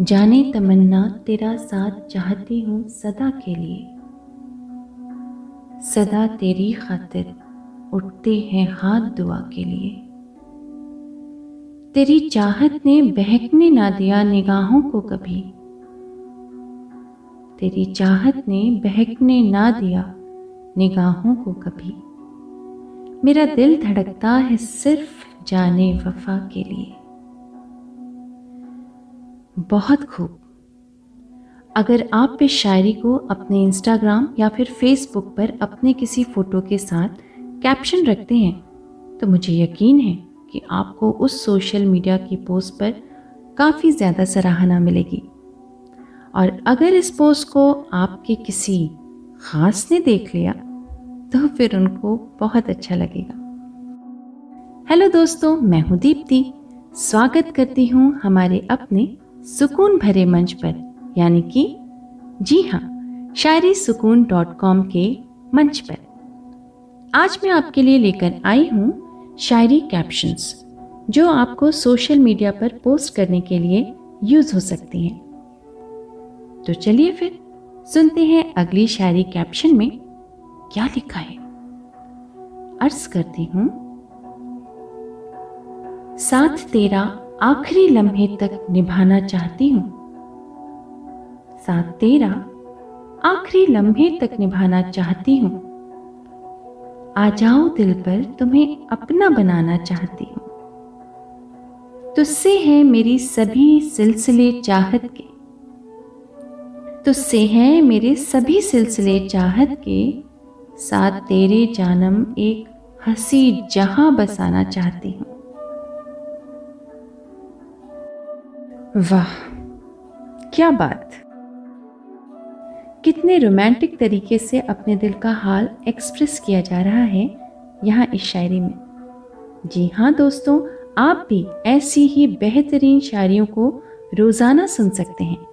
जाने तमन्ना तेरा साथ चाहती हूँ सदा के लिए। सदा तेरी खातिर उठते हैं हाथ दुआ के लिए। तेरी चाहत ने बहकने ना दिया निगाहों को कभी। तेरी चाहत ने बहकने ना दिया निगाहों को कभी। मेरा दिल धड़कता है सिर्फ़ जाने वफा के लिए। बहुत खूब। अगर आप इस शायरी को अपने इंस्टाग्राम या फिर फेसबुक पर अपने किसी फ़ोटो के साथ कैप्शन रखते हैं तो मुझे यकीन है कि आपको उस सोशल मीडिया की पोस्ट पर काफ़ी ज़्यादा सराहना मिलेगी। और अगर इस पोस्ट को आपके किसी ख़ास ने देख लिया तो फिर उनको बहुत अच्छा लगेगा। हेलो दोस्तों, मैं हूँ दीप्ति। स्वागत करती हूँ हमारे अपने सुकून भरे मंच पर, यानी कि, जी हाँ शायरी सुकून डॉट कॉम के मंच पर। आज मैं आपके लिए लेकर आई हूँ शायरी कैप्शंस, जो आपको सोशल मीडिया पर पोस्ट करने के लिए यूज़ हो सकती हैं। तो चलिए फिर, सुनते हैं अगली शायरी कैप्शन में क्या लिखा है। अर्ज़ करती हूँ, साथ तेरा आखिरी लम्हे तक निभाना चाहती हूँ। साथ तेरा, आखिरी लम्हे तक निभाना चाहती हूँ। आ जाओ दिल पर तुम्हें अपना बनाना चाहती हूँ। तुझसे है मेरी सभी सिलसिले चाहत के। तुझसे है मेरे सभी सिलसिले चाहत के। साथ तेरे जानम एक हँसी जहाँ बसाना चाहती हूँ। वाह, क्या बात। कितने रोमांटिक तरीके से अपने दिल का हाल एक्सप्रेस किया जा रहा है यहाँ इस शायरी में। जी हाँ दोस्तों, आप भी ऐसी ही बेहतरीन शायरियों को रोज़ाना सुन सकते हैं।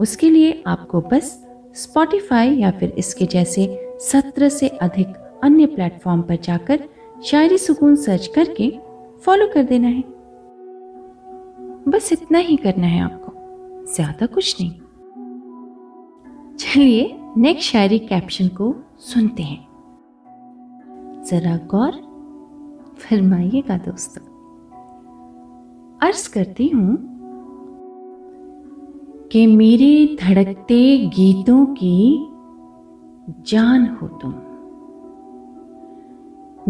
उसके लिए आपको बस स्पॉटिफाई या फिर इसके जैसे सत्रह से अधिक अन्य प्लेटफॉर्म पर जाकर शायरी सुकून सर्च करके फॉलो कर देना है। बस इतना ही करना है आपको। ज़्यादा कुछ नहीं। चलिए नेक्स्ट शायरी कैप्शन को सुनते हैं। जरा गौर, फरमाइएगा दोस्तों। अर्ज़ करती हूँ कि मेरे धड़कते गीतों की जान हो तुम।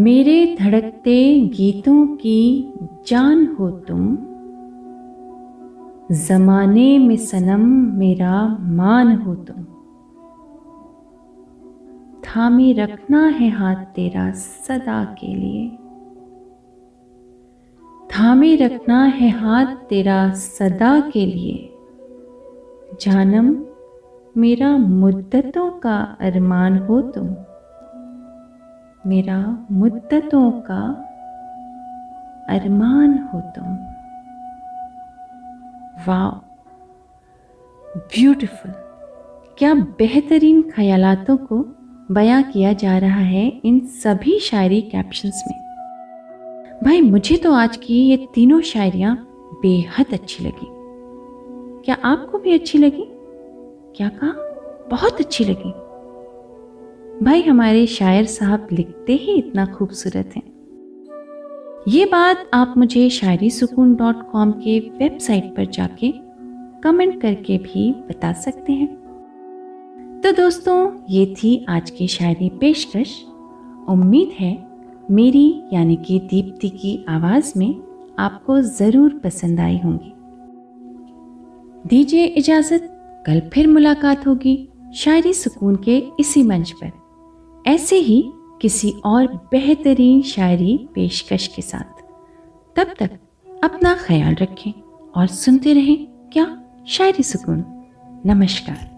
मेरे धड़कते गीतों की जान हो तुम। जमाने में सनम मेरा मान हो तुम। थामे रखना है हाथ तेरा सदा के लिए। थामे रखना है हाथ तेरा सदा के लिए। जानम, मेरा मुद्दतों का अरमान हो तुम। मेरा मुद्दतों का अरमान हो तुम। वाह ब्यूटीफुल। क्या बेहतरीन ख्यालातों को बयां किया जा रहा है इन सभी शायरी कैप्शंस में। भाई, मुझे तो आज की ये तीनों शायरियाँ बेहद अच्छी लगी। क्या आपको भी अच्छी लगी? क्या कहा? बहुत अच्छी लगी। भाई, हमारे शायर साहब लिखते ही इतना खूबसूरत हैं। ये बात आप मुझे शायरी सुकून डॉट कॉम के वेबसाइट पर जाके कमेंट करके भी बता सकते हैं। तो दोस्तों, ये थी आज की शायरी पेशकश। उम्मीद है मेरी यानी कि दीप्ति की आवाज़ में आपको ज़रूर पसंद आई होंगी। दीजिए इजाज़त, कल फिर मुलाकात होगी शायरी सुकून के इसी मंच पर। ऐसे ही किसी और बेहतरीन शायरी पेशकश के साथ। तब तक अपना ख्याल रखें और सुनते रहें क्या शायरी सुकून। नमस्कार।